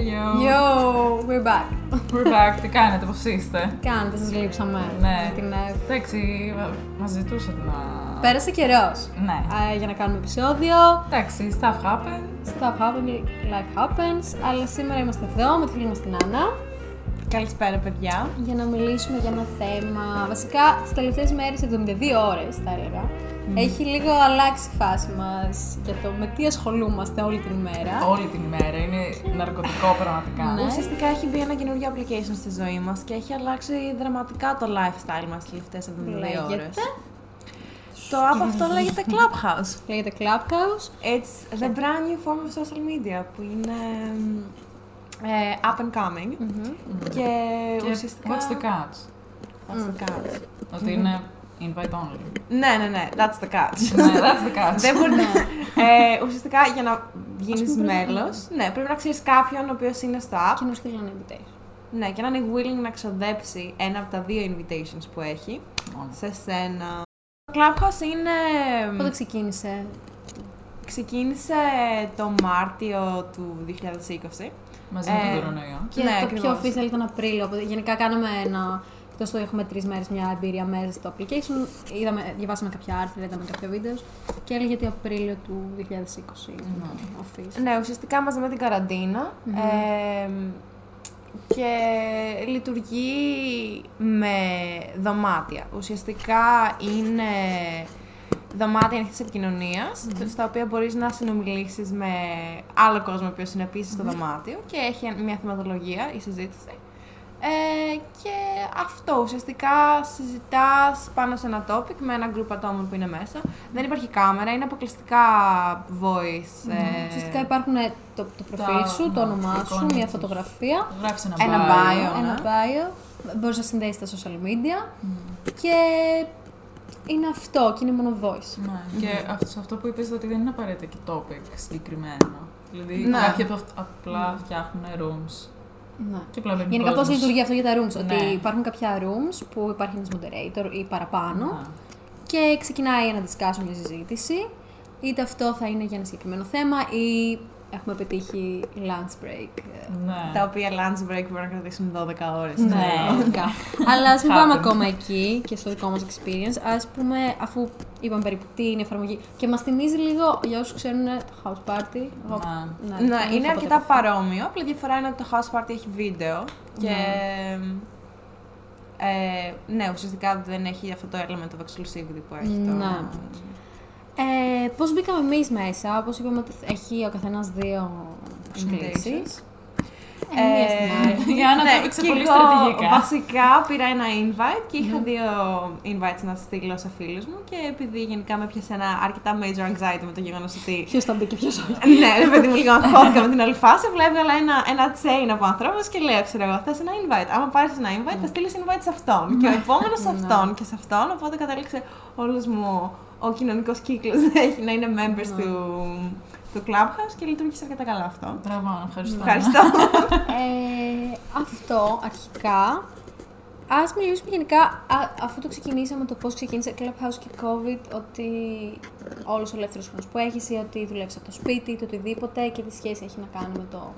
Yo. Yo, we're back. We're back. Τι κάνετε, πώς είστε; Κάνετε, σας λείψαμε. Ναι. Την, ε, Εντάξει, μα ζητούσατε να... Πέρασε καιρός Ναι. για να κάνουμε επεισόδιο. Εντάξει, stuff happen. Stuff happens, life happens. Αλλά σήμερα είμαστε εδώ με τη φίλη μας την Άννα Καλησπέρα, παιδιά. για να μιλήσουμε για ένα θέμα. Βασικά, τις τελευταίες μέρες, 72 ώρες θα έλεγα, έχει λίγο αλλάξει η φάση μας για το με τι ασχολούμαστε όλη την ημέρα. Όλη την ημέρα. Είναι ναρκωτικό πραγματικά. Ναι. Ουσιαστικά έχει μπει ένα καινούργιο application στη ζωή μας και έχει αλλάξει δραματικά το lifestyle μας τις τελευταίες 72 ώρε. Λέγεται, Το app αυτό λέγεται Clubhouse. λέγεται Clubhouse. It's the brand new form of social media που είναι ε, up and coming. Και, Και ουσιαστικά. what's the catch; What's the catch? Ότι είναι invite only. ναι, ναι, ναι, that's the catch. ναι, that's the catch. Δεν μπορεί ε, ουσιαστικά για να γίνεις πούμε, πρέπει μέλο, ναι, πρέπει να ξέρεις κάποιον ο οποίος είναι στο app Και να στείλω ένα invitation. Ναι, και να είναι willing να ξοδέψει ένα από τα δύο invitations που έχει Μόνο. σε σένα. Το Clubhouse είναι... Πότε ξεκίνησε, Ξεκίνησε το Μάρτιο του 2020. Μαζί με Ε, τον κορονοϊό. Και Ναι, το ακριβώς. πιο official ήταν Απρίλιο. Οπότε γενικά κάναμε ένα. Εκτός το έχουμε τρεις μέρες μια εμπειρία μέσα στο application. Είδαμε, διαβάσαμε κάποια άρθρα, είδαμε κάποια βίντεος και έλεγε ότι Απρίλιο του 2020 Ναι. official. Ναι, ουσιαστικά μαζί με την καραντινα ε, και λειτουργεί με δωμάτια. Ουσιαστικά είναι δωμάτια ανοιχτή επικοινωνίας, στα οποία μπορείς να συνομιλήσεις με άλλο κόσμο ο οποίος είναι επίσης στο δωμάτιο και έχει μια θεματολογία η συζήτηση. Ε, και αυτό ουσιαστικά συζητάς πάνω σε ένα topic με ένα group ατόμων που είναι μέσα. Δεν υπάρχει κάμερα, είναι αποκλειστικά voice. ε, Ουσιαστικά υπάρχουν το, το προφίλ Τα- σου, το ναι, όνομά σου, εικόνες μια τους. φωτογραφία, Γράφεις ένα, Ένα bio. bio. ένα ναι. bio. Μπορείς να συνδέσει τα social media και είναι αυτό και είναι μόνο voice. Ναι. Και αυτό, σε αυτό που είπες ότι δεν είναι απαραίτητα και topic συγκεκριμένο. Δηλαδή Ναι. κάποιοι από αυ- απλά φτιάχνουν rooms. Ναι. Και απλά μπαίνει Γενικά πώς κόσμος. λειτουργεί αυτό για τα rooms. Ότι Ναι. υπάρχουν κάποια rooms που υπάρχει ένας moderator ή παραπάνω. Ναι. και ξεκινάει ένα discussion, μια συζήτηση. Είτε αυτό θα είναι για ένα συγκεκριμένο θέμα ή έχουμε πετύχει lunch break. Ναι. Τα οποία lunch break μπορεί να κρατήσουν 12 ώρες. Ναι. Γενικά. Αλλά ας μην πάμε Happens. ακόμα εκεί και στο δικό μας experience. Α πούμε, αφού είπαμε περίπου τι είναι η εφαρμογή. Και μας θυμίζει λίγο για όσους ξέρουν το house party. Εγώ- Ναι. δεν Ναι, είχα είναι ποτέ αρκετά αυτό. παρόμοιο. Απλή διαφορά είναι ότι το house party έχει βίντεο. Και. Ε, ναι, ουσιαστικά δεν έχει αυτό το element of exclusivity που έχει το. Ναι. Ε, Πώς μπήκαμε εμείς μέσα, όπως είπαμε ότι έχει ο καθένας δύο προσκλήσει. Invitations. Ε, μία στην άλλη. Η Άννα το έπαιξε και πολύ εγώ στρατηγικά. Βασικά πήρα ένα invite και είχα δύο invites να στείλω σε φίλους μου και επειδή γενικά με πιάσε ένα αρκετά major anxiety με το γεγονός ότι Ποιος θα μπει και ποιος όχι. ναι, ρε παιδί μου, λίγο αγχώθηκα με την όλη φάση. Απλά έβγαλα ένα, ένα chain από ανθρώπους και λέω: Ξέρω εγώ, θες ένα invite. Άμα πάρεις ένα invite, θα στείλεις invite σε αυτόν. και ο επόμενος σε αυτόν και σε αυτόν. Οπότε κατέληξε όλο μου ο κοινωνικός κύκλος να είναι members του, του Clubhouse και λειτουργήσε αρκετά καλά αυτό. Μπράβο, Άννα, ευχαριστώ. Ευχαριστώ. Ε, αυτό αρχικά. Α μιλήσουμε γενικά, α, αφού το ξεκινήσαμε το πώς ξεκίνησε Clubhouse και COVID, ότι όλος ο ελεύθερος χρόνος που έχεις ή ότι δουλεύεις από το σπίτι, το οτιδήποτε και τι σχέση έχει να κάνει με το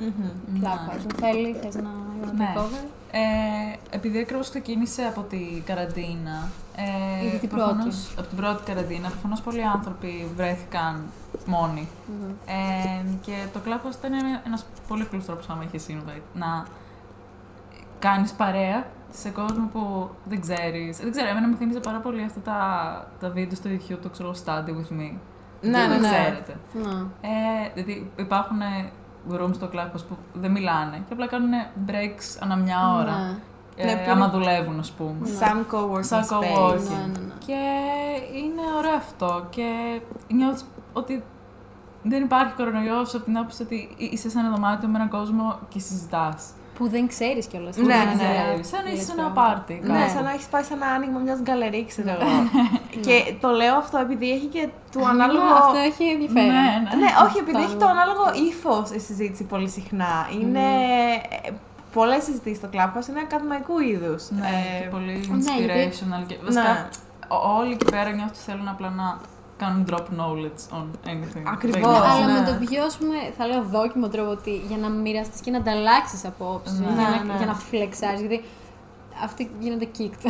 Clubhouse. Μου θέλει, θες να να Ναι. το cover. Ε, επειδή ακριβώ ξεκίνησε από την καραντίνα. Ε, Ήδη την προφανώς- πρώτη. Από την πρώτη καραντίνα, προφανώς πολλοί άνθρωποι βρέθηκαν μόνοι. Ε, και το Clubhouse ήταν ένα πολύ απλός τρόπος, άμα έχει invite, να κάνεις παρέα σε κόσμο που δεν ξέρεις. Δεν ξέρω, εμένα μου θύμιζε πάρα πολύ αυτά τα, τα βίντεο στο YouTube, το ξέρω, Study with me. Ναι, δεν ναι, ναι. ξέρετε. Ναι. Ε, δηλαδή υπάρχουν rooms στο Clubhouse που δεν μιλάνε και απλά κάνουν breaks ανά μια ώρα. Ναι. Ε, Ναι, που άμα είναι- δουλεύουν, ας πούμε. Σαν co-working Σαν space. co-working. Ναι, ναι, ναι. Και είναι ωραίο αυτό. Και νιώθω ότι δεν υπάρχει κορονοϊός από την άποψη ότι είσαι σε ένα δωμάτιο με έναν κόσμο και συζητάς. Που δεν ξέρεις κιόλας. Ναι, ναι, Ξέρεις, Σαν να είσαι σε ένα πάρτι. Ναι, κάπου. σαν να έχεις πάει σε ένα άνοιγμα μιας γκαλερί, ξέρω εγώ. και το λέω αυτό επειδή έχει και του ανάλογο. Αυτό έχει ενδιαφέρον. Ναι, ναι. Ναι, όχι, επειδή έχει το ανάλογο ύφος η συζήτηση πολύ συχνά. Είναι. ε, Πολλές συζητήσεις στο Clubhouse είναι ακαδημαϊκού είδους. Ναι, και πολύ ναι, γιατί- inspirational. Και, βασικά, ναι. ό- όλοι εκεί πέρα νιώθω ότι θέλουν απλά να κάνουν drop knowledge on anything. Ακριβώς. Δεν είναι. Αλλά ναι. με το πιο, ας πούμε, θα λέω δόκιμο τρόπο ότι για να μοιραστείς και να ανταλλάξεις απόψεις. Ναι. για, να, Ναι, ναι. για να φλεξάρεις. Γιατί αυτοί γίνονται kicked.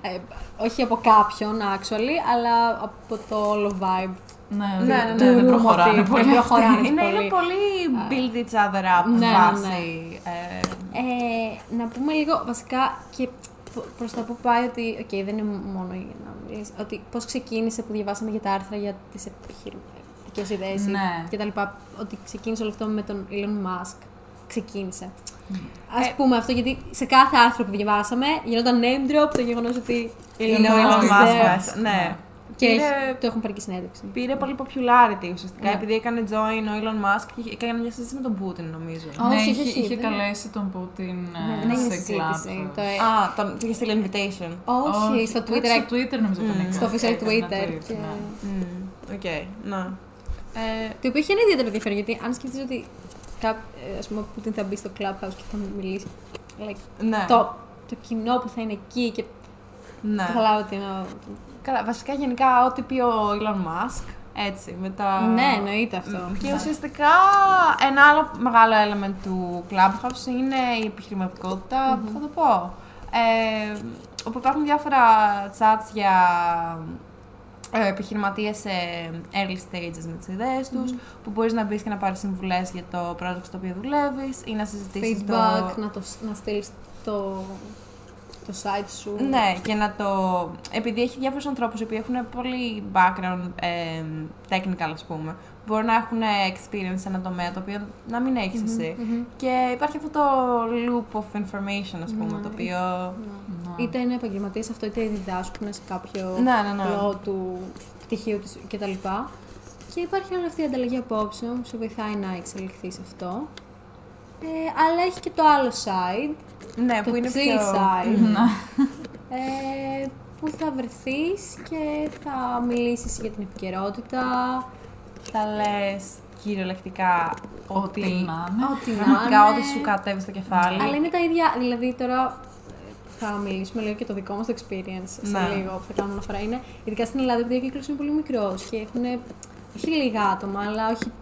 Ε, όχι από κάποιον, actually, αλλά από το όλο vibe. Ναι, Ναι, δεν- ναι, δεν- ναι. δεν Του προχωράνε room ότι πολύ. δεν προχωράνε Είναι, πολύ. είναι πολύ build each other up Ναι, ναι, βάση. ναι. Ε, Ε, να πούμε λίγο βασικά και προς τα που πάει ότι. Οκ, δεν είναι μόνο για να μιλήσει. Ότι πώς ξεκίνησε που διαβάσαμε για τα άρθρα για τις επιχειρηματικές ιδέες Ναι. και τα λοιπά. Ότι ξεκίνησε όλο αυτό με τον Elon Musk. Ξεκίνησε. Α Ε, πούμε αυτό γιατί σε κάθε άρθρο που διαβάσαμε γινόταν name drop το γεγονός ότι είναι ο Musk Elon is Musk. there. μέσα. Ναι. Και Πήρε- έχει- το έχουν πάρει και συνέντευξη. Πήρε πολύ popularity ουσιαστικά Ναι. επειδή έκανε join ο Elon Musk και έκανε μια συζήτηση με τον Πούτιν νομίζω. Α, Ναι, όχι, είχε, όχι, είχε δεν- καλέσει τον Πούτιν Ναι, ε, δεν έγινε σε συζήτηση. κλαμπ. Το, ε, Α, τον του είχε στείλει invitation. όχι, στο κάτι Twitter. Στο Twitter νομίζω τον Mm. έκανε. Στο official έκανε Twitter. tweet, και- ναι. Μμμ, Οκ, ναι. Ε, Το οποίο έχει ένα ιδιαίτερο ενδιαφέρον γιατί αν σκεφτείς ότι κάπ, ε, ας πούμε, ο Πούτιν θα μπει στο Clubhouse και θα μιλήσει. Like, ναι. το, το κοινό που θα είναι εκεί και ναι. θα καταλάβω ότι είναι. Καλά, βασικά γενικά ό,τι πει ο Elon Musk, έτσι, με τα... Ναι, εννοείται αυτό. Και ουσιαστικά ένα άλλο μεγάλο element του Clubhouse είναι η επιχειρηματικότητα, που θα το πω. Ε, όπου υπάρχουν διάφορα chats για ε, επιχειρηματίες σε early stages με τις ιδέες τους, που μπορείς να μπεις και να πάρεις συμβουλές για το project στο οποίο δουλεύεις ή να συζητήσεις Feedback, το... να, το, να στείλεις το, το site σου. Ναι, και να το. Επειδή έχει διάφορους ανθρώπους οι οποίοι έχουν πολύ background ε, technical, ας πούμε, μπορούν να έχουν experience σε ένα τομέα το οποίο να μην έχεις εσύ. Μμμ. Και υπάρχει αυτό το loop of information, ας πούμε, Ναι. το οποίο. Ναι. Ναι. Είτε είναι επαγγελματίες αυτό, είτε διδάσκουν σε κάποιο Ναι, ναι, ναι. πλό του πτυχίου της κτλ. Και υπάρχει όλη αυτή η ανταλλαγή απόψεων που σε βοηθάει να εξελιχθείς σε αυτό. Ε, αλλά έχει και το άλλο side, Ναι, το που είναι chill πιο. side, Ναι. ε, που θα βρεθείς και θα μιλήσεις για την επικαιρότητα, Θα λες κυριολεκτικά Ό,τι ότι. να είναι. ό,τι να Πραγματικά, ό,τι είναι. σου κατέβει στο κεφάλι. Αλλά είναι τα ίδια, δηλαδή τώρα ε, θα μιλήσουμε λίγο και το δικό μας το experience σε Ναι. λίγο που θα κάνουμε αναφορά. Είναι, ειδικά στην Ελλάδα, επειδή ο κύκλος είναι πολύ μικρός και έχουν όχι λίγα άτομα, αλλά όχι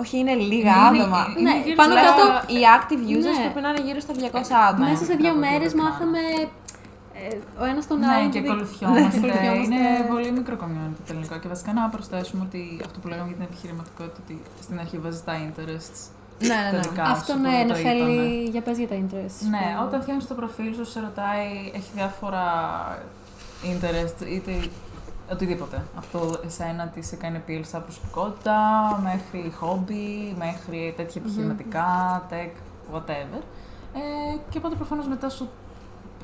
Όχι, είναι λίγα Είναι- άτομα. είναι Ναι, γύρω πάνω στα- κάτω Οι active users Ναι. πρέπει να είναι γύρω στα 200 άτομα. Μέσα σε δύο κάπου μέρες εκεί μάθαμε ε, ο ένας τον Ναι, άλλον. και που δι- ακολουθιόμαστε. Ναι, ακολουθιόμαστε. Είναι πολύ μικρό community τελικά. Και βασικά να προσθέσουμε ότι αυτό που λέγαμε για την επιχειρηματικότητα, ότι στην αρχή βάζεις τα interests. Ναι, ναι, ναι. τελικά Αυτό σου, ναι, που να το θέλει είπαμε. για πες για τα interest. Ναι, που- όταν φτιάχνεις το προφίλ σου, σε ρωτάει, έχει διάφορα interest, είτε οτιδήποτε. Από εσένα τι σε κάνει appeal σαν προσωπικότητα, μέχρι hobby, μέχρι τέτοια επιχειρηματικά, tech, whatever. Ε, και οπότε προφανώς μετά σου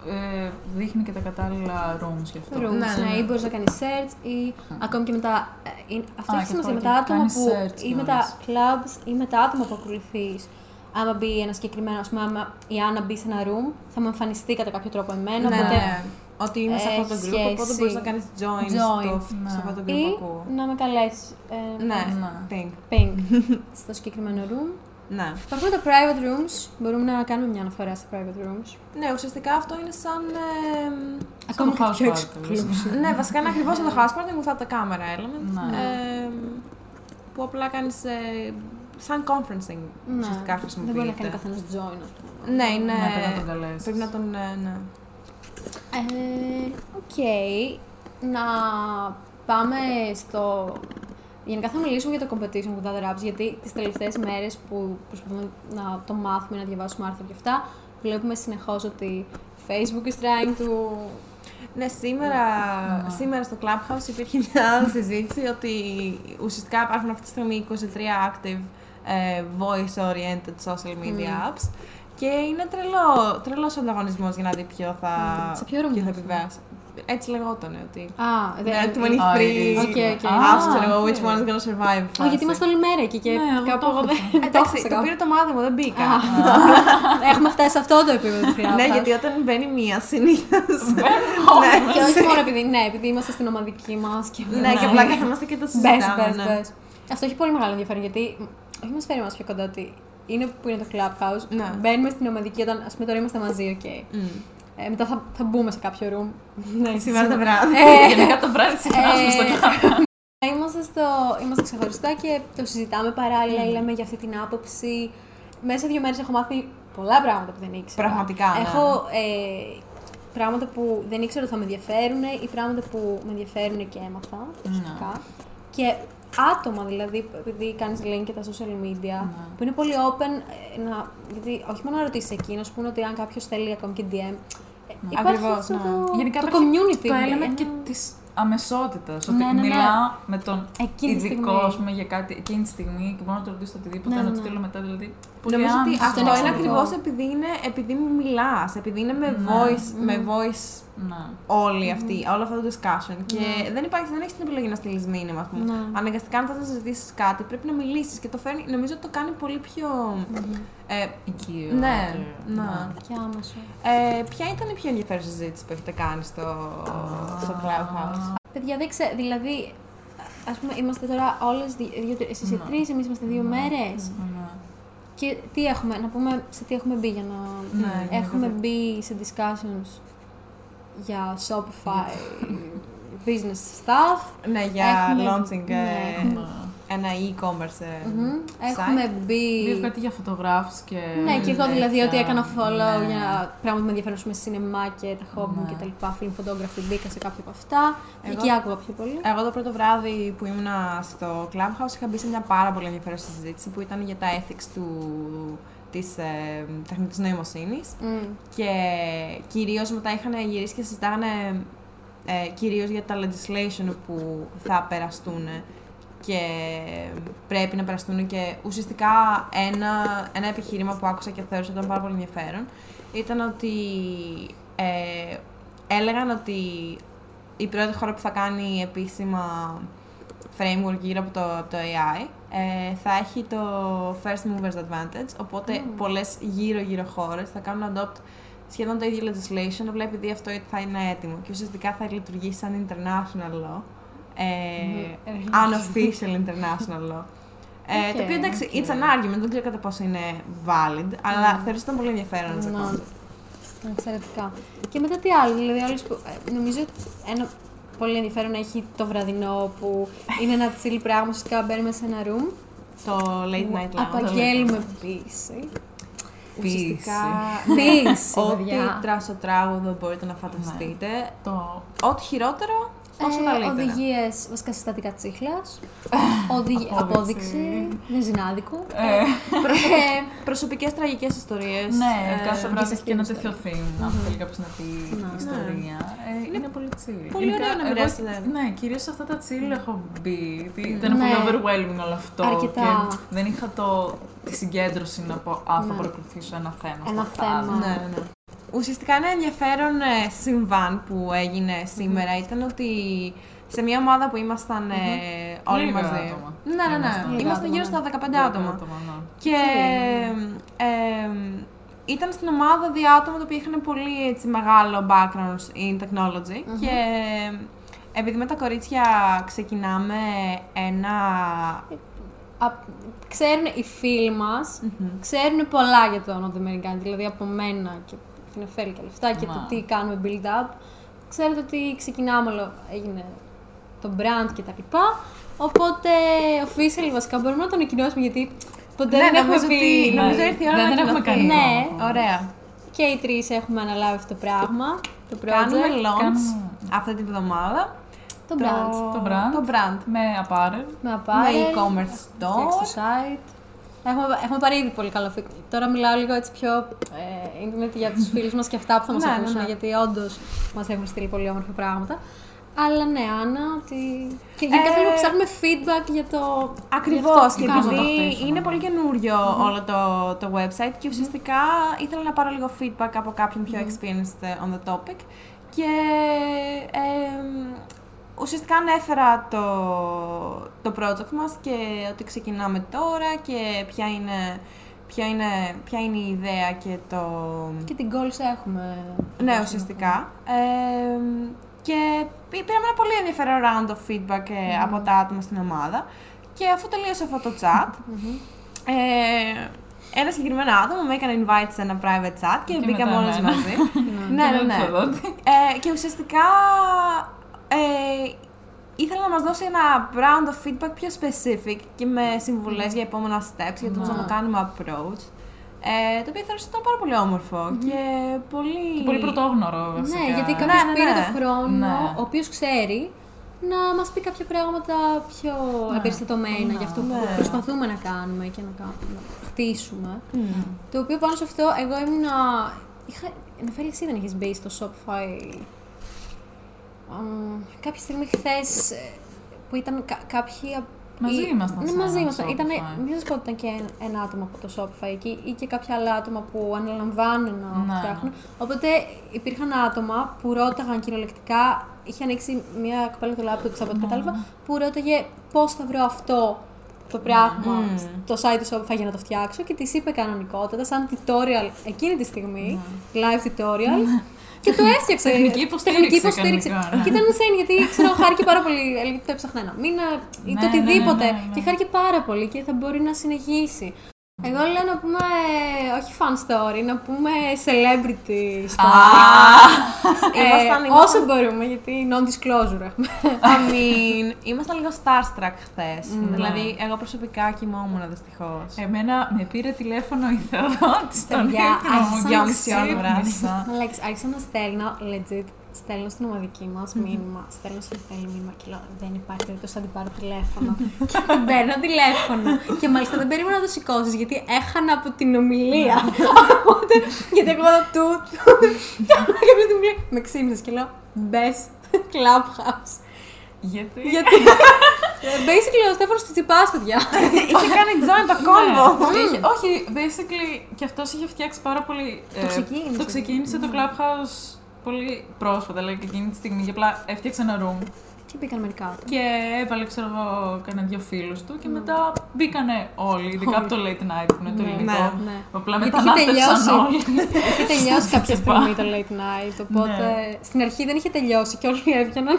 ε, δείχνει και τα κατάλληλα rooms γι' αυτό. Rooms, Ναι, ναι, ναι. ή μπορείς να κάνεις search ή ακόμη και με τα. ε, είναι- αυτό Α, έχει και σημασία με αυτό, τα και άτομα κάνεις που. search ή με τα κιόλας. clubs ή με τα άτομα που ακολουθείς. Άμα μπει ένα συγκεκριμένο, ας πούμε, άμα η Άννα μπει σε ένα room, θα μου εμφανιστεί κατά κάποιο τρόπο εμένα. Ναι, οπότε ναι. Ότι είμαι σε αυτό το έχει group, οπότε σχέση. μπορείς να κάνεις join, Join, στο, ναι. σε αυτό το group Ή που ακούω. να με καλέσεις. Ε, Ναι, Ναι. ping. Ping. στο συγκεκριμένο room. Ναι. Υπάρχουν τα private rooms. Μπορούμε να κάνουμε μια αναφορά στα private rooms. ναι, ουσιαστικά αυτό είναι σαν. Ε, Ακόμα και house πιο party, exclusive. ναι, βασικά είναι ακριβώς σαν το house party without the camera element. Ναι. Ε, που απλά κάνεις. Ε, σαν conferencing ουσιαστικά Ναι. Δεν μπορεί να κάνει χρησιμοποιείται. καθένας join αυτό. Ναι, είναι. Ναι, πρέπει να τον καλέσεις. Πρέπει να τον. ε, ναι. Ε, Οκ. Να πάμε στο. Γενικά θα μιλήσουμε για το competition with other apps, γιατί τις τελευταίες μέρες που προσπαθούμε να το μάθουμε, να διαβάσουμε άρθρα και αυτά, βλέπουμε συνεχώς ότι Facebook is trying to... Ναι, σήμερα, Ναι. σήμερα στο Clubhouse υπήρχε μια συζήτηση ότι ουσιαστικά υπάρχουν αυτή τη στιγμή 23 active ε, voice-oriented social media apps και είναι τρελό, τρελός ο ανταγωνισμός για να δει ποιο θα, Μμμ. Σε ποιο room ποιο θα είναι αυτό; επιβιώσει. Έτσι λεγόταν ότι... Α, Ναι, δεν... too many Α, free ε, οκ, οκ. apps, Α, ξέρω εγώ, which οκ. one is gonna survive. Όχι, φάση. γιατί είμαστε όλη μέρα εκεί και Ναι, εγώ κάπου το εγώ έχω δεν... αυτό. το Εντάξει, έχω το κάπου. πήρε το μάτι μου, δεν μπήκα. Α, Έχουμε φτάσει σε αυτό το επίπεδο του Clubhouse. ναι, γιατί όταν μπαίνει μία συνήθως. Ναι. Και όχι μόνο επειδή, ναι, επειδή είμαστε στην ομαδική μας και. ναι, και απλά καθόμαστε και το Μπες, συζητάμε. μπες, ναι. μπες. Αυτό έχει πολύ μεγάλο ενδιαφέρον γιατί όχι μα φέρει μας πιο κοντά ότι είναι που είναι το Clubhouse. Ναι. Μπαίνουμε στην ομαδική όταν ας πούμε τώρα είμαστε μαζί, οκ. Μμ. Ε, μετά θα, θα μπούμε σε κάποιο room. ναι, Σήμερα το βράδυ. Ε, Γενικά το βράδυ συχνάζουμε στο ε, κλαμπ. είμαστε, στο, είμαστε ξεχωριστά και το συζητάμε παράλληλα, Mm. λέμε για αυτή την άποψη. Μέσα σε δύο μέρες έχω μάθει πολλά πράγματα που δεν ήξερα. Πραγματικά, ναι. Έχω ε, πράγματα που δεν ήξερα ότι θα με ενδιαφέρουν ή πράγματα που με ενδιαφέρουν και έμαθα προσωπικά. Και άτομα δηλαδή, επειδή κάνεις link και τα social media, Ναι. που είναι πολύ open, ε, να, γιατί όχι μόνο να ρωτήσεις εκεί, να σου πούνε ότι αν κάποιος θέλει ακόμη και DM, ε, υπάρχει Ακριβώς, αυτό ναι. το, Γενικά το υπάρχει community. Το έλλειμμα ένα- και της αμεσότητας. Ότι Ναι, ναι, ναι. μιλάω με τον Εκείνη τη ειδικό στιγμή. ας πούμε, για κάτι εκείνη τη στιγμή και μπορώ να το ρωτήσω οτιδήποτε, Ναι, να ναι, του ναι. στείλω μετά. Δηλαδή, πολύ Νομίζω ότι άνετα. αυτό είναι είναι εξαιρετικό. ακριβώς επειδή, είναι, επειδή μου μιλάς, επειδή είναι με Ναι. voice, με voice Ναι. όλη αυτή, όλο αυτό το discussion. Και δεν υπάρχει, δεν έχεις την επιλογή να στείλεις μήνυμα, ας πούμε. Ναι. Αναγκαστικά, αν θες να συζητήσεις κάτι, πρέπει να μιλήσεις και το φέρνει. Νομίζω ότι το κάνει πολύ πιο. Ε, Οικείο. ναι, και- ναι. Και άμεσο. Ε, ποια ήταν η πιο ενδιαφέρουσα συζήτηση που έχετε κάνει στο, στο Clubhouse; Παιδιά, δεν ξέρω, δηλαδή, ας πούμε, είμαστε τώρα όλες δύο, εσείς οι Ναι. τρεις, εμείς είμαστε δύο μέρες. Ναι. Και τι έχουμε, να πούμε σε τι έχουμε μπει για να. Ναι, έχουμε μπει σε discussions για Shopify business stuff. Ναι, για Έχουμε- launching ε, ναι, έχουμε- ένα e-commerce ε, Μμμ. site. Έχουμε Λίγο μπει. κάτι για φωτογράφους και. Ναι, και εγώ δηλαδή τέτοια. ότι έκανα follow Ναι. για πράγματα που με ενδιαφέρουν με σινεμά και τα hobby μου Ναι. και τα λοιπά. Film photography μπήκα σε κάποια από αυτά. Εγώ- Εκεί άκουγα πιο πολύ. Εγώ το πρώτο βράδυ που ήμουνα στο Clubhouse είχα μπει σε μια πάρα πολύ ενδιαφέρουσα συζήτηση που ήταν για τα ethics του, της ε, τεχνητής νοημοσύνης Μμ. και κυρίως μετά είχαν γυρίσει και συζητάγανε ε, κυρίως για τα legislation που θα περαστούν και πρέπει να περαστούν και ουσιαστικά ένα, ένα επιχείρημα που άκουσα και θεώρησα ότι ήταν πάρα πολύ ενδιαφέρον ήταν ότι ε, έλεγαν ότι η πρώτη χώρα που θα κάνει επίσημα framework γύρω από το, από το AI ε, θα έχει το first movers advantage, οπότε Mm. πολλές γύρω-γύρω χώρες θα κάνουν adopt σχεδόν το ίδιο legislation, απλά επειδή αυτό θα είναι έτοιμο και ουσιαστικά θα λειτουργήσει σαν international law, ε, Mm. unofficial international law. Ε, το Οκ, οποίο εντάξει, οκ. it's an argument, δεν ξέρω κατά πόσο είναι valid, αλλά θεωρώ ότι ήταν πολύ ενδιαφέρον as a Ναι. concept. Εξαιρετικά. Και μετά τι άλλο, δηλαδή όλες που, ε, νομίζω ότι ένα πολύ ενδιαφέρον έχει το βραδινό που είναι ένα chill πράγμα, ουσιαστικά μπαίνουμε σε ένα room, Το late night lounge. απαγγέλουμε πίση. Ουσιαστικά, Πίση, ό,τι παιδιά. τρασοτράγουδο μπορείτε να φανταστείτε. Το. Ό,τι χειρότερο, όσο καλύτερα. Οδηγίες, βασικά συστατικά τσίχλα. Απόδειξη. Απόδειξη. Βενζινάδικου. Ε, Ε, Προσωπικές τραγικές ιστορίες. ναι, ε, κάθε βράδυ έχει αυτή και ένα η τέτοιο ιστορία. theme. Αν θέλει κάποιος να πει Ναι. ιστορία. Ε, είναι πολύ chill. πολύ Γενικά, ωραίο να εγώ- μοιράζεται. Ναι, κυρίως σε αυτά τα chill έχω μπει. γιατί Ήταν Ναι. πολύ overwhelming όλο αυτό. Αρκετά. Και δεν είχα το, τη συγκέντρωση να πω Α, θα Ναι. παρακολουθήσω ένα θέμα. Ένα στο θέμα. Τάδε». Ναι, ναι, ναι. Ουσιαστικά ένα ενδιαφέρον ε, συμβάν που έγινε σήμερα ήταν ότι σε μια ομάδα που ήμασταν ε, όλοι Λίγα μαζί. άτομα. Ναι, ναι, ναι. Ήμασταν. Λίγα Ήμασταν άτομα, γύρω ναι. στα 15 Λίγα άτομα. ναι. Και ε, ήταν στην ομάδα δύο άτομα τα οποία είχαν πολύ έτσι, μεγάλο background in technology και επειδή με τα κορίτσια ξεκινάμε ένα... α, ξέρουν οι φίλοι μας, ξέρουν πολλά για το Νοτιοαμερικάνι, δηλαδή από μένα και από την Εφέλη και λεφτά και το Μα. τι κάνουμε build up. Ξέρετε ότι ξεκινάμε όλο, έγινε το brand και τα λοιπά. Οπότε, official βασικά μπορούμε να τον ανακοινώσουμε γιατί ποτέ Ναι, δεν έχουμε νομίζω πει. ότι- Ναι, νομίζω ήρθε η ώρα δεν- να δεν έχουμε ανακοινωθεί. κάνει Ναι. ακόμα. Ωραία. Και οι τρεις έχουμε αναλάβει αυτό το πράγμα. Το project. Κάνουμε launch Κάνουμε- αυτή τη βδομάδα. το brand. Το brand. Το brand. Με apparel. Με Με apparel. e-commerce φτιάξει το store. site. Έχουμε, έχουμε πάρει ήδη πολύ καλό feedback. Τώρα μιλάω λίγο έτσι πιο ε, internet για τους φίλους μας και αυτά που θα μας Ναι, ναι, ακούσουν, ναι. γιατί όντως μας έχουν στείλει πολύ όμορφα πράγματα. Αλλά ναι, Άννα, ότι. Και γενικά Ε, θέλουμε να ψάχνουμε feedback για το. Ακριβώς. για αυτό Και που κάνουμε. το επειδή χτίσουμε. είναι πολύ καινούριο όλο το, το website και ουσιαστικά ήθελα να πάρω λίγο feedback από κάποιον πιο experienced ε, on the topic. Και ε, ουσιαστικά ανέφερα το, το project μας και ότι ξεκινάμε τώρα και ποια είναι, ποια είναι, ποια είναι η ιδέα και το... Και την goals έχουμε. Ναι, ουσιαστικά. Ε, και πή- πήραμε ένα πολύ ενδιαφέρον round of feedback ε, από τα άτομα στην ομάδα. Και αφού τελείωσε αυτό το chat, Μμμ. ε, ένα συγκεκριμένο άτομο με έκανε invite σε ένα private chat και, Και μπήκαμε μετά όλες εμένα. μαζί. ναι, ναι, ναι. Εξοδότη. Ε, και ουσιαστικά ε, ήθελε να μας δώσει ένα round of feedback πιο specific και με συμβουλές για επόμενα steps, για το πώς Ναι. να το κάνουμε approach. Ε, το οποίο θεωρούσα ότι ήταν πάρα πολύ όμορφο και πολύ... Και πολύ πρωτόγνωρο, βασικά. Ναι, γιατί Ναι, κάποιος ναι, πήρε ναι. τον χρόνο, Ναι. ο οποίος ξέρει, να μας πει κάποια πράγματα πιο Ναι. εμπεριστατωμένα Ναι. για αυτό που Ναι. προσπαθούμε να κάνουμε και να, κάνουμε, να χτίσουμε. Μμ. Το οποίο πάνω σε αυτό, εγώ ήμουνα. Είχα, Νεφέλη, εσύ δεν έχει μπει στο Shopify. Αμ, κάποια στιγμή χθες που ήταν κα- κάποιοι. απ- Μαζί ή- ήμασταν Ναι, σε μαζί ένα ήμασταν. Shopify. Ήτανε, μην σας πω ότι ήταν και ένα, ένα άτομο από το Shopify εκεί ή και κάποια άλλα άτομα που αναλαμβάνουν να Ναι. φτιάχνουν. Οπότε υπήρχαν άτομα που ρώταγαν κυριολεκτικά. Είχε ανοίξει μια κοπέλα το laptop της από ό,τι Ναι. κατάλαβα που ρώταγε πώς θα βρω αυτό το πράγμα Μμμ. στο site του Shopify για να το φτιάξω και της είπε κανονικότατα σαν tutorial εκείνη τη στιγμή, live tutorial. Και το έφτιαξα. Ναι. Τεχνική υποστήριξη Τεχνική υποστήριξη. κανονικά, ναι. Και ήταν insane γιατί ξέρω, χάρηκε πάρα πολύ. Έλεγε το έψαχνα ένα μήνα ή Ναι, το ναι, ναι, οτιδήποτε. ναι, ναι. Και χάρηκε πάρα πολύ και θα μπορεί να συνεχίσει. Εγώ λέω να πούμε, όχι fan story, να πούμε celebrity story. Ε, Ήμασταν λίγο- όσο μπορούμε, γιατί non-disclosure έχουμε. I mean, ήμασταν λίγο starstruck χθες. Ναι. Δηλαδή, εγώ προσωπικά κοιμόμουν δυστυχώς. Εμένα με πήρε τηλέφωνο η Θεοδότη στον Παιδιά, ύπνο μου άρχισα και να με μισή ώρα βράδυ. ξύπνησα. Μαλάκης, άρχισα να στέλνω, legit, στέλνω στην ομαδική μας μήνυμα, στέλνω στην Θέλη μήνυμα και λέω δεν υπάρχει περίπτωση να την πάρω τηλέφωνο. και την παίρνω τηλέφωνο. και μάλιστα δεν περίμενα να το σηκώσεις γιατί έχανα από την ομιλία. Οπότε, γιατί εγώ του. και κάποια στιγμή λέει, με ξύπνησες και λέω μπες clubhouse. Γιατί; γιατί; ε, Basically, ο Στέφανος του τσιπάς, παιδιά. Είχε κάνει join το κόμβο. Ναι. Είχε- όχι, basically και αυτός είχε φτιάξει πάρα πολύ. Το ε, ξεκίνησε. Το ξεκίνησε το Clubhouse πολύ πρόσφατα, like εκείνη τη στιγμή. Και απλά έφτιαξε ένα room και μπήκαν μερικά άτομα. και έβαλε, ξέρω εγώ, κανένα δύο φίλους του και μετά μπήκανε όλοι, ειδικά από το late night που είναι το Ναι, ελληνικό. ναι, ναι. που Απλά Γιατί έχει μετανάστευσαν τελειώσει. όλοι. Είχε τελειώσει κάποια Τσιπά. στιγμή το late night, οπότε Ναι. στην αρχή δεν είχε τελειώσει και όλοι έβγαιναν.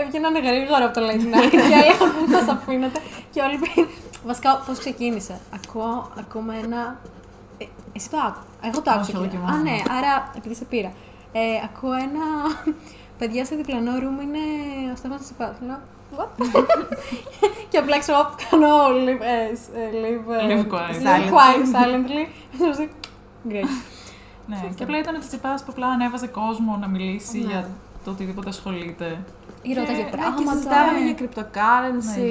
Έβγαιναν γρήγορα από το late night και έλεγαν που μας αφήνατε και όλοι πριν. Βασικά, πώς ξεκίνησε. Ακούω, ακούμε ένα... Ε, εσύ το άκου. Εγώ το άκουσα. Όχι, εγώ και- και μόνο. Α, ναι, άρα επειδή σε πήρα. Ε, ακούω ένα... Παιδιά σε διπλανό room είναι ο Στέφανος Τσιπάς. Λέω, what? και απλά ξέρω, εγώ κάνω live, ε, ε, live, ε, Live quiet. live quiet, silently. Great. Ναι, και απλά ήταν ο Τσιτσιπάς που απλά ανέβαζε κόσμο να μιλήσει Ναι. για το οτιδήποτε ασχολείται. Ή ρώταγε Και- πράγματα. Και συζητάγανε για Ναι, cryptocurrencies,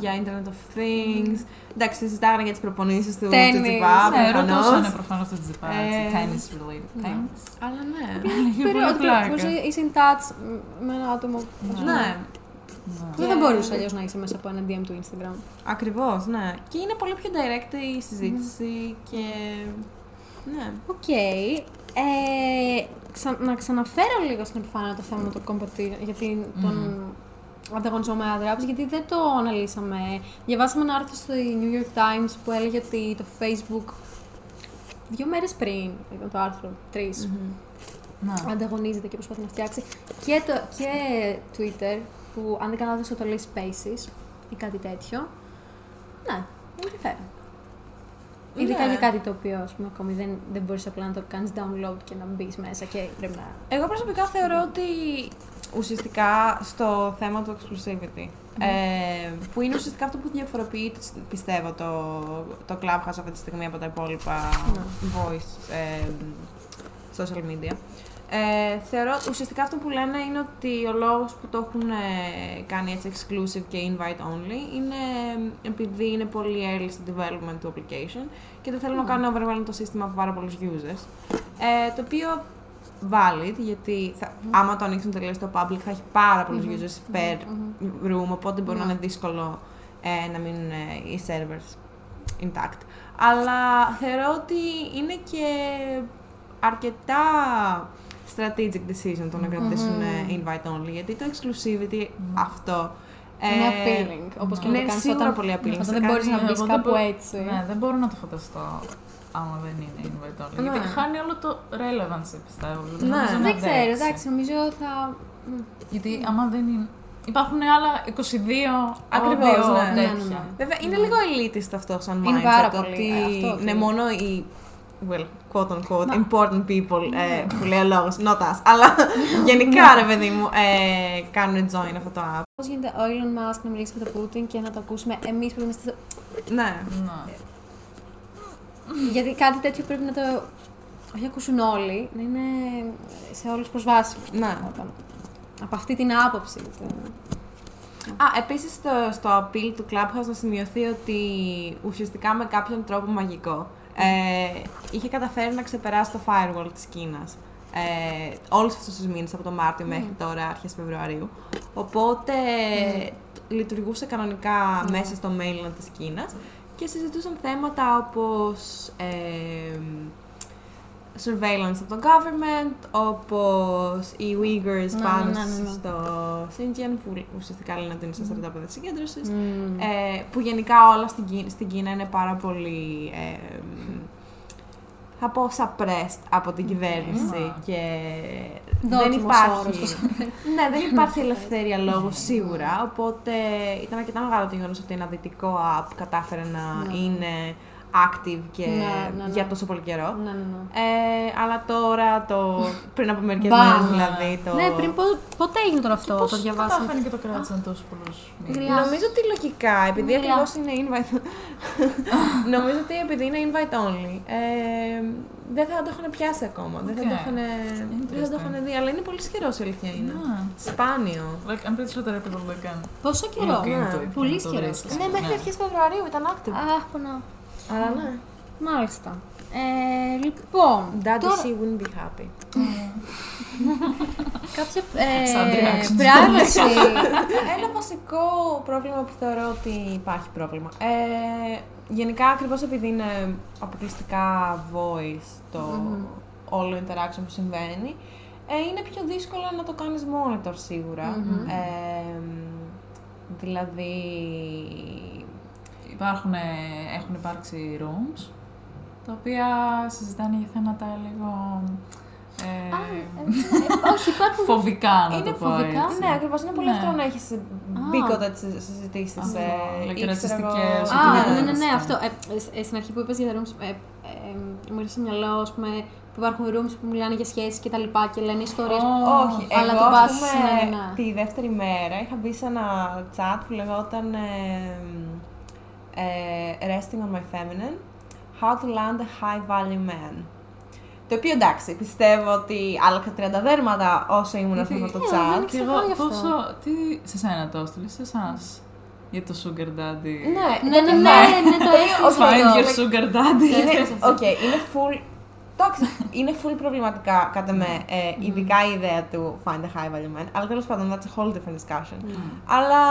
για- για Internet of Things. Εντάξει, συζητάγανε για τις προπονήσεις του Τέννις. Τσιτσιπά, Ναι, προφανώς. ρωτούσαν προφανώς το Τσιτσιπά, Ε, tennis related ναι. things. Αλλά ναι. Είχε πολύ Περίοδο, πλάκα. μπορούσε να είσαι in touch με ένα άτομο. ας πούμε, Ναι, Ναι. που Δεν θα μπορούσε αλλιώς να είσαι μέσα από ένα DM του Instagram. ακριβώς, ναι. Και είναι πολύ πιο direct η συζήτηση και. Ναι. Οκ. Ε, ξα- να ξαναφέρω λίγο στην επιφάνεια το θέμα του competition, γιατί τον ανταγωνισμό με τα άλλα, γιατί δεν το αναλύσαμε. Διαβάσαμε ένα άρθρο στο New York Times που έλεγε ότι το Facebook δύο μέρες πριν, ήταν το άρθρο, τρεις, Ναι. ανταγωνίζεται και προσπαθεί να φτιάξει και, το, και Twitter που αν δεν κάνω λάθος το λέει Spaces ή κάτι τέτοιο. Ναι, ενδιαφέρον. Ειδικά Ναι. για κάτι το οποίο ας πούμε, ακόμη δεν, δεν μπορείς απλά να το κάνεις download και να μπεις μέσα και πρέπει να... Εγώ προσωπικά θεωρώ ότι ουσιαστικά στο θέμα του exclusivity, ε, που είναι ουσιαστικά αυτό που διαφοροποιεί, πιστεύω, το, το Clubhouse αυτή τη στιγμή από τα υπόλοιπα Ναι. voice ε, social media. Ε, θεωρώ ουσιαστικά αυτό που λένε είναι ότι ο λόγος που το έχουν ε, κάνει έτσι exclusive και invite only είναι επειδή είναι πολύ early στο development του application και δεν θέλουν να κάνουν overwhelm το σύστημα από πάρα πολλούς users. Ε, το οποίο valid, γιατί θα, άμα το ανοίξουν τελείως στο public θα έχει πάρα πολλούς users per room, οπότε μπορεί να Ναι. είναι δύσκολο ε, να μείνουν ε, οι servers intact. Αλλά θεωρώ ότι είναι και αρκετά strategic decision το να κρατήσουν ε, invite only, γιατί το exclusivity αυτό είναι ε, appealing, όπως και να είναι το κάνεις σίγουρα όταν, πολύ appealing. όταν Σε δεν μπορείς κάνει- να μπεις Εγώ δεν κάπου μπο- έτσι. Ναι, δεν μπορώ να το φανταστώ άμα δεν είναι invite only. Ναι. Γιατί χάνει όλο το relevance, πιστεύω. Ναι. Νομίζω να Δεν ξέρω, αντέξεις. εντάξει, νομίζω θα... μ, Γιατί άμα δεν είναι. Υπάρχουν άλλα 22 Ακριβώς, audio ναι. τέτοια. Ναι, ναι, ναι. Βέβαια, είναι λίγο elitist αυτό σαν Είναι mindset. πάρα πολύ, ότι αυτό ναι, ακριβώς. μόνο οι well, quote unquote, important people, ε, που λέει ο λόγος, not us, αλλά γενικά ρε παιδί μου, ε, κάνουν join αυτό το app. Πώς γίνεται ο Elon Musk να μιλήσει με τον Πούτιν και να το ακούσουμε εμείς που είμαστε. στο- Ναι. Να. Γιατί κάτι τέτοιο πρέπει να το. Όχι να ακούσουν όλοι, να είναι σε όλου προσβάσιμο. Ναι. Όταν- Από αυτή την άποψη. Α, επίσης στο, στο appeal του Clubhouse να σημειωθεί ότι ουσιαστικά με κάποιον τρόπο μαγικό ε, είχε καταφέρει να ξεπεράσει το firewall της Κίνας. Ε, όλους αυτούς τους μήνες από το Μάρτιο μέχρι τώρα, αρχές Φεβρουαρίου. Οπότε λειτουργούσε κανονικά μέσα στο mainland της Κίνας και συζητούσαν θέματα όπως ε, surveillance από το government, όπως οι Uyghurs Ναι, πάνω ναι, ναι, ναι, ναι. στο Xinjiang, που ουσιαστικά λένε ότι είναι στα στρατόπεδα συγκέντρωσης. Μμμ. Ε, που γενικά όλα στην, Κίνα, στην Κίνα είναι πάρα πολύ. Ε, θα πω suppressed από την κυβέρνηση Mm. και δεν Δόκιμος υπάρχει. όρος, το ναι, δεν υπάρχει ελευθερία λόγου σίγουρα. Οπότε ήταν αρκετά μεγάλο το γεγονός ότι ένα δυτικό app κατάφερε να Ναι. είναι active και Ναι, ναι, ναι. για τόσο πολύ καιρό. Ναι, ναι, ναι. Ε, αλλά τώρα, το, πριν από μερικές Μπαμ. μέρες δηλαδή, το... Ναι, πριν πο- πότε έγινε τώρα αυτό, Πώς το διαβάσαμε; κατάφερε και το κράτησαν τόσο πολλούς μήνες; Γριά. Νομίζω ότι λογικά, επειδή Γριά. ακριβώς είναι invite. νομίζω ότι επειδή είναι invite only, ε, δεν θα το έχουν πιάσει ακόμα. Δεν θα το Οκ. έχουν, δεν θα το έχουν δει. Αλλά είναι πολύ ισχυρό η αλήθεια είναι. Ναι. Σπάνιο. Like, I'm pretty sure the reputable they can Πόσο καιρό; look into ναι. it Πολύ και να το ισχυρός. βρίσκεις. Ναι, μέχρι αρχές Φεβρουαρίου ήταν active. Αχ, πονάω. Αλλά ναι. Μάλιστα. Ε, λοιπόν, Daddy τώρα, she wouldn't be happy. κάποια ε, Σαν reactions. privacy. Ένα βασικό πρόβλημα που θεωρώ ότι υπάρχει πρόβλημα. Ε, γενικά, ακριβώς επειδή είναι αποκλειστικά voice το όλο interaction που συμβαίνει, ε, είναι πιο δύσκολο να το κάνεις monitor σίγουρα. Μμμ. Ε, δηλαδή... Υπάρχουν, ε, έχουν υπάρξει rooms, τα οποία συζητάνε για θέματα λίγο ε, Α, ε, Όχι, υπάρχουν. φοβικά, να είναι το πω φοβικά. έτσι. Ναι, ακριβώς. Είναι πολύ Ναι. εύκολο να έχεις μπίκοτα τις συζητήσεις. Αυτό, ε, like ή ξέρω εγώ- ρατσιστικές, Α, οτιδήποτε. ναι, ναι, ναι, Ναι. αυτό. Ε, ε, στην αρχή που είπες για τα rooms, ε, ε, μου ήρθε στο μυαλό, ας πούμε, που υπάρχουν rooms που μιλάνε για σχέσεις και τα λοιπά και λένε ιστορίες. Ω, Όχι, Αλλά εγώ το ας πας, πούμε, ναι, ναι, ναι. τη δεύτερη μέρα είχα μπει σε ένα chat που λεγόταν ε, ε, Resting on my feminine, how to land a high value man. Το οποίο εντάξει, πιστεύω ότι άλλαξα 30 δέρματα όσο ήμουν σε αυτό το Ε, chat. δεν Και ξέρω εγώ γι' αυτό. πόσο. Τι σε σένα το έστειλες, σε εσάς. Για το sugar daddy; Ναι, Ναι, ναι, ναι, ναι, το έστειλες Find αυτό. your sugar daddy. Είναι, οκ, είναι full. Εντάξει, είναι full προβληματικά κατά με, ε, ειδικά η ιδέα του find a high value man, αλλά τέλος πάντων that's a whole different discussion. Αλλά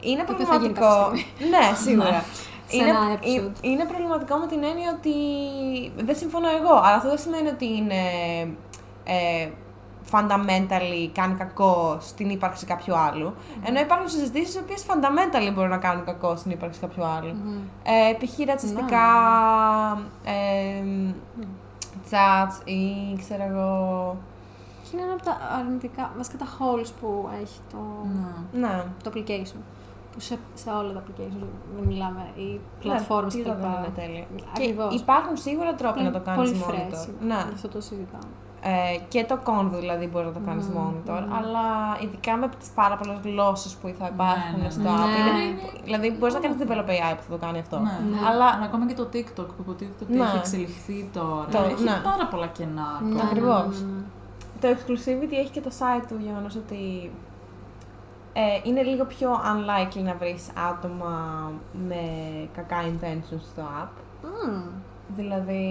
είναι Το οποίο θα γίνει προβληματικό. κάποια ναι, σίγουρα. Σε είναι, ένα ε- episode. είναι προβληματικό με την έννοια ότι δεν συμφωνώ εγώ, αλλά αυτό δεν σημαίνει ότι είναι ε, fundamentally κάνει κακό στην ύπαρξη κάποιου άλλου. Ενώ υπάρχουν συζητήσεις οι οποίες fundamentally μπορούν να κάνουν κακό στην ύπαρξη κάποιου άλλου. Ε, π.χ. ρατσιστικά ε, chats ή ξέρω εγώ. Και είναι ένα από τα αρνητικά, βασικά τα holes που έχει το, Ναι. Ναι. το application. Που σε, σε όλα τα applications δεν μιλάμε, οι πλατφόρμες ναι, και τα τίποτα δεν λοιπά. είναι τέλεια. Ακριβώς. Και υπάρχουν σίγουρα τρόποι να το κάνεις Πολύ monitor. fresh. Ναι. Γι' αυτό το συζητάμε. Ε, και το convo δηλαδή μπορεί να το κάνεις monitor, αλλά ειδικά με τις πάρα πολλές γλώσσες που θα υπάρχουν ναι, στο ναι. app. Ναι. είναι- δηλαδή μπορείς να κάνεις develop AI που θα το κάνει αυτό. Ναι. Αλλά Αλλά ακόμα και το TikTok που υποτίθεται ότι Ναι. έχει εξελιχθεί τώρα. Το- έχει ναι. πάρα πολλά κενά. Ναι, ακόμα. Ακριβώς. ναι, ναι, ναι. το exclusivity έχει και το site του γεγονός ότι ε, είναι λίγο πιο unlikely να βρεις άτομα με κακά intentions στο app. Μμμ. Δηλαδή,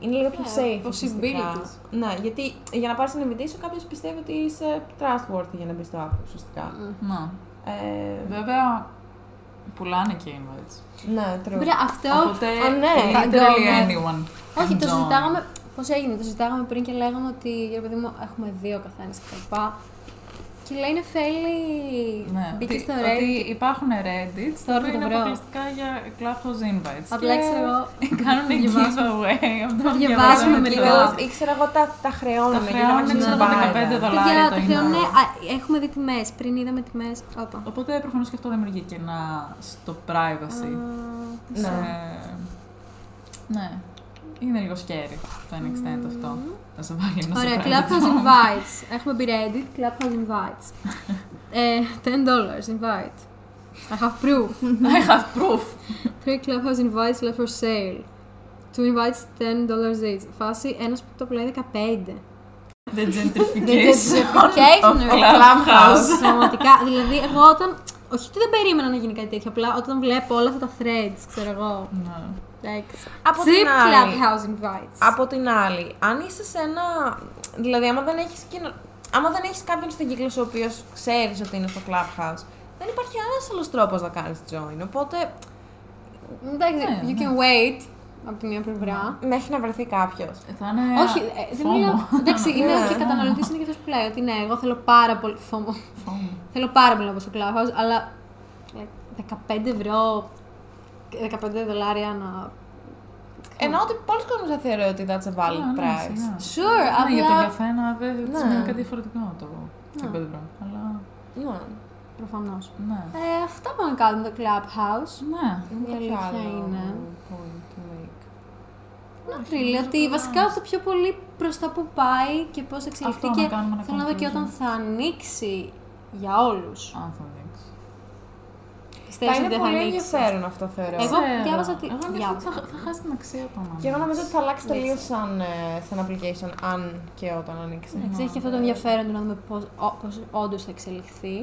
είναι λίγο πιο Ναι, safe. ουσιαστικά. possibilities. Ναι, γιατί για να πάρεις την invitation κάποιος πιστεύει ότι είσαι trustworthy για να μπεις στο app ουσιαστικά. Ναι. Ε, Βέβαια, πουλάνε και invites. ναι, true. Ωραία, αυτό. Οπότε, Α, ναι. literally Ναι. anyone. Όχι, can το join. συζητάγαμε. Πώς έγινε, το συζητάγαμε πριν και λέγαμε ότι για παιδί μου έχουμε δύο καθένα κτλ. Και λέει είναι fairly. Ναι, Μπήκε ότι- στο ότι Reddit. υπάρχουν Reddit τα Τώρα οποία θα το είναι βρω. αποκλειστικά για Clubhouse invites. Απλά Και ξέρω εγώ. Κάνουν διαβάσουμε. giveaway. Αυτό Θα διαβάσουμε διαβάζουμε μερικά. λίγο. Ή ξέρω εγώ τα, τα χρεώνουν. Τα γιατί χρεώνουν, δεν ξέρω, έχουν 15 μπάιδα. δολάρια. Παιδιά, το τα χρεώνουν. invite. α, Έχουμε δει τιμές. Πριν είδαμε τιμές. Όπα. Οπότε προφανώς και αυτό δημιουργεί κενά στο privacy. Ναι. Σε- Ναι. είναι λίγο scary το ένα extent αυτό. Να σε βάλει να σε Ωραία, παίρνει Clubhouse το- invites. Έχουμε μπει Reddit, Clubhouse invites. ε, $10 invite. I have proof. I have proof. Three Clubhouse invites left for sale. Two invites $10 each. Φάση, ένας που το πλέει 15. The The gentrification gentrification of of Clubhouse. Πραγματικά. Δηλαδή, εγώ όταν. Όχι ότι δεν περίμενα να γίνει κάτι τέτοιο, απλά όταν βλέπω όλα αυτά τα threads, ξέρω εγώ. Ναι. Εντάξει. Από Cheap την άλλη- Clubhouse invites. Από την άλλη, αν είσαι σε ένα. Δηλαδή, άμα δεν έχεις κοινο... άμα δεν έχεις κάποιον στον κύκλο σου ο οποίος ξέρεις ότι είναι στο Clubhouse, δεν υπάρχει άλλος άλλος τρόπος να κάνεις join. Οπότε, Εντάξει, Ναι, you ναι. can wait από τη μία πλευρά. μέχρι να βρεθεί κάποιος. Θα είναι. Όχι, ε, δεν FOMO. μιλάω. Εντάξει, είναι Ναι. και καταναλωτής είναι και αυτός που λέει ότι ναι, εγώ θέλω πάρα πολύ. FOMO. FOMO. Θέλω πάρα πολύ να μπω στο Clubhouse, αλλά like, 15 ευρώ, 15 δολάρια να. Ενώ ότι πολλοί κόσμοι θα θεωρεί ότι that's a valid Α, ναι, price. σιγά. Sure, Ναι, για τον απλά. καθένα δεν Ναι. σημαίνει κάτι διαφορετικό το Ναι. 15 ευρώ. Αλλά Ναι. Προφανώς. ναι. Ε, αυτά που να κάνουμε το Clubhouse. Ναι. Η Κάποιο αλήθεια άλλο είναι. point to make. Not really, ότι βασικά το πιο πολύ προς τα που πάει και πώς θα εξελιχθεί Αυτό και να κάνουμε ένα θέλω να δω και conclusion. όταν θα ανοίξει για όλους. Αν θα δείξει. Πιστεύω Θα ότι είναι δεν θα πολύ ανοίξει. ενδιαφέρον αυτό θεωρώ. Εγώ Ξέρω. διάβαζα ότι- Εγώ νομίζω ότι διάβαζα. θα, θα χάσει την αξία του. άμα Και εγώ νομίζω ότι θα αλλάξει Εντάξει. τελείως σαν, ε, σαν application αν και όταν ανοίξει. Εντάξει, έχει και αυτό το ενδιαφέρον του να δούμε πώς όντως θα εξελιχθεί.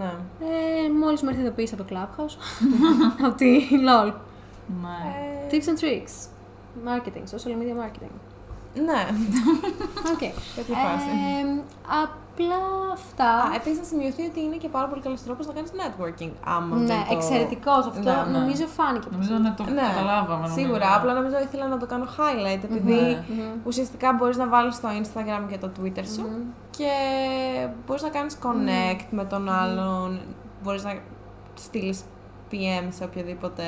Ναι. Ε, Μόλις μου έρθει ειδοποίηση από το Clubhouse. ότι lol. Ναι. Ε, Tips and tricks. Marketing, social media marketing. Ναι, Οκ. τέτοια φάση. Ε, απλά αυτά. Α, επίσης να σημειωθεί ότι είναι και πάρα πολύ καλός τρόπος να κάνεις networking. Άμα ναι, δεν το... εξαιρετικός αυτό. Ναι, ναι. Νομίζω φάνηκε. Νομίζω να το Ναι, καταλάβαμε. νομίζω. Σίγουρα, απλά νομίζω ήθελα να το κάνω highlight επειδή Ναι. Μμμ. ουσιαστικά μπορείς να βάλεις στο Instagram και το Twitter σου Μμμ. και μπορείς να κάνεις connect με τον άλλον, μπορείς να στείλεις PM σε οποιοδήποτε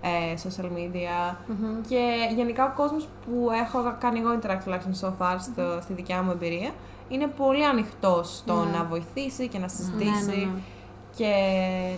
ε, social media Μμμ. και γενικά ο κόσμος που έχω κάνει εγώ interact τουλάχιστον so far στο, στη δικιά μου εμπειρία είναι πολύ ανοιχτός στο Ναι. να βοηθήσει και να Ναι, συζητήσει ναι, ναι. και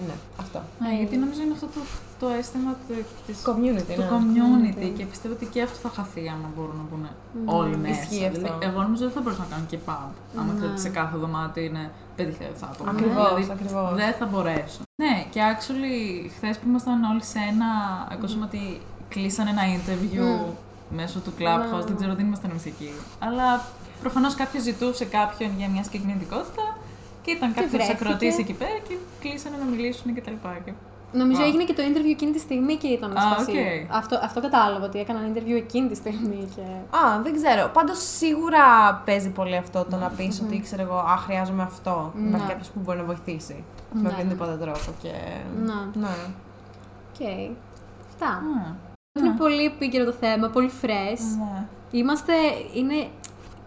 ναι, αυτό. Ναι, γιατί νομίζω είναι αυτό το, το αίσθημα του- της Community, το ναι. community Mm. και πιστεύω ότι και αυτό θα χαθεί άμα μπορούν να μπουν Mm. όλοι μέσα. Ισχύει αυτό. Δηλαδή, εγώ νομίζω δεν θα μπορούσα να κάνω και pub. Άμα Ναι. ξέρω ότι σε κάθε δωμάτιο είναι 5.000 άτομα. Ακριβώς, Δηλαδή, ακριβώς. Δεν θα μπορέσω. Ναι, και actually χθες που ήμασταν όλοι σε ένα. Ακούσαμε ότι κλείσανε ένα interview Mm. μέσω του Clubhouse. Ναι. Δεν ξέρω, δεν ήμασταν εμείς εκεί. Αλλά προφανώς κάποιος ζητούσε κάποιον για μια συγκεκριμένη ειδικότητα και ήταν κάποιος βρέθηκε. ακροατής εκεί πέρα και κλείσανε να μιλήσουν κτλ. Και... Νομίζω Wow. έγινε και το interview εκείνη τη στιγμή και ήταν Α, α φάση. οκ. Αυτό, αυτό κατάλαβα, ότι έκαναν interview εκείνη τη στιγμή και... Α, δεν ξέρω. Πάντως σίγουρα παίζει πολύ αυτό το να πεις ότι ξέρω εγώ, Α, χρειάζομαι αυτό. Ναι. Υπάρχει κάποιος που μπορεί να βοηθήσει. Με Ναι. οποιονδήποτε τρόπο. Και... Ναι. ναι. Οκ. Αυτά. Α, Είναι πολύ επίκαιρο το θέμα, πολύ fresh. ναι. Είμαστε, είναι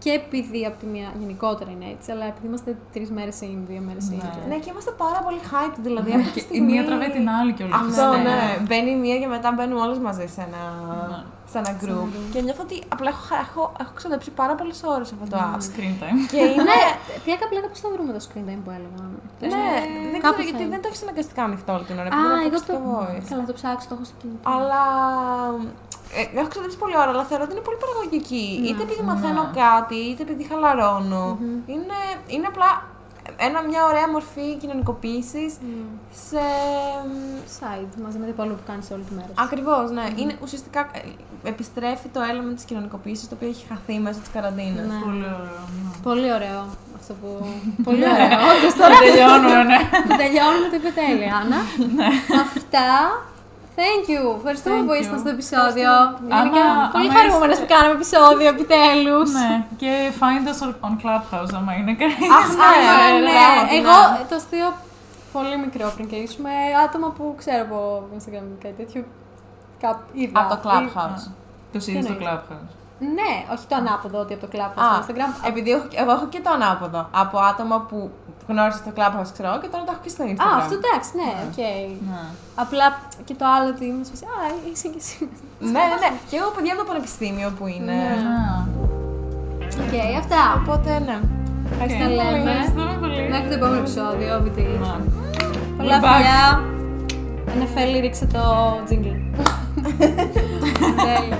και επειδή από τη μία γενικότερα είναι έτσι, αλλά επειδή είμαστε τρεις μέρες in, δύο μέρες in. Ναι. και- Ναι, και είμαστε πάρα πολύ hype. Δηλαδή, Ναι, αυτή τη και η στιγμή- μία τραβάει την άλλη και όλα Αυτό, ναι. Μπαίνει η μία και μετά μπαίνουμε όλες μαζί σε ένα, Ναι. σε ένα group. Και νιώθω ότι απλά έχω, έχω, έχω ξοδέψει πάρα πολλές ώρες αυτό το app. Screen time. Και είναι. Πλάκα, πλάκα, πώς θα βρούμε το screen time που έλεγα. ναι, δεν κάπου ξέρω θα γιατί είναι. δεν το έχεις αναγκαστικά ανοιχτό όλη την ώρα. Α, επειδή δεν εγώ έχω το. voice. Καλά, το ψάξω, το έχω στο κινητό. Αλλά ε, έχω ξοδέψει πολλή ώρα, αλλά θεωρώ ότι είναι πολύ παραγωγική. Ναι. είτε επειδή μαθαίνω Ναι. κάτι, είτε επειδή χαλαρώνω. είναι, είναι απλά ένα, μια ωραία μορφή κοινωνικοποίησης Μμ. σε. Side, μαζί με το υπόλοιπο που κάνεις όλη τη μέρα. Ακριβώς, ναι. Είναι ουσιαστικά ε, επιστρέφει το element της κοινωνικοποίησης το οποίο έχει χαθεί μέσω της καραντίνας. Ναι. Πολύ ωραίο. ναι. Πολύ ωραίο αυτό που. Πολύ ωραίο. Όντως τώρα Τελειώνουμε, ναι. τελειώνουμε το είπε τέλεια, Άννα. Αυτά. Thank you. Ευχαριστούμε Thank που you. ήσασταν στο επεισόδιο. Ευχαριστώ. Γενικά, Άννα, πολύ άμα χαρούμενε είστε- που κάναμε επεισόδιο επιτέλους. Ναι, και find us on Clubhouse άμα είναι κανεί. Αυτό, ναι, ναι, ναι. πράγματι, Εγώ ναι. το αστείο πολύ μικρό πριν κλείσουμε. Άτομα που ξέρω από Instagram ή κάτι τέτοιο. Κάπου είδα. Από το Clubhouse. Το είδες στο εννοείς; Clubhouse; Ναι, όχι το ανάποδο ότι από το Clubhouse Α, στο Instagram. επειδή έχω, εγώ έχω και το ανάποδο. Από άτομα που γνώρισα στο Clubhouse, ξέρω εγώ, και τώρα το έχω και στο Instagram. Α, αυτό εντάξει, ναι, οκ. Ναι. Απλά και το άλλο ότι είμαι σε Α, είσαι και εσύ. ναι, ναι, ναι. Και εγώ παιδιά από το πανεπιστήμιο που είναι. Ναι. Α, Οκ, αυτά. Οπότε, ναι. Ευχαριστώ Τα πολύ. λέμε. Ευχαριστούμε πολύ. Μέχρι το επόμενο επεισόδιο, VT. Ναι. Πολλά We're back. φιλιά. NFL ρίξε το jingle. Τέλεια.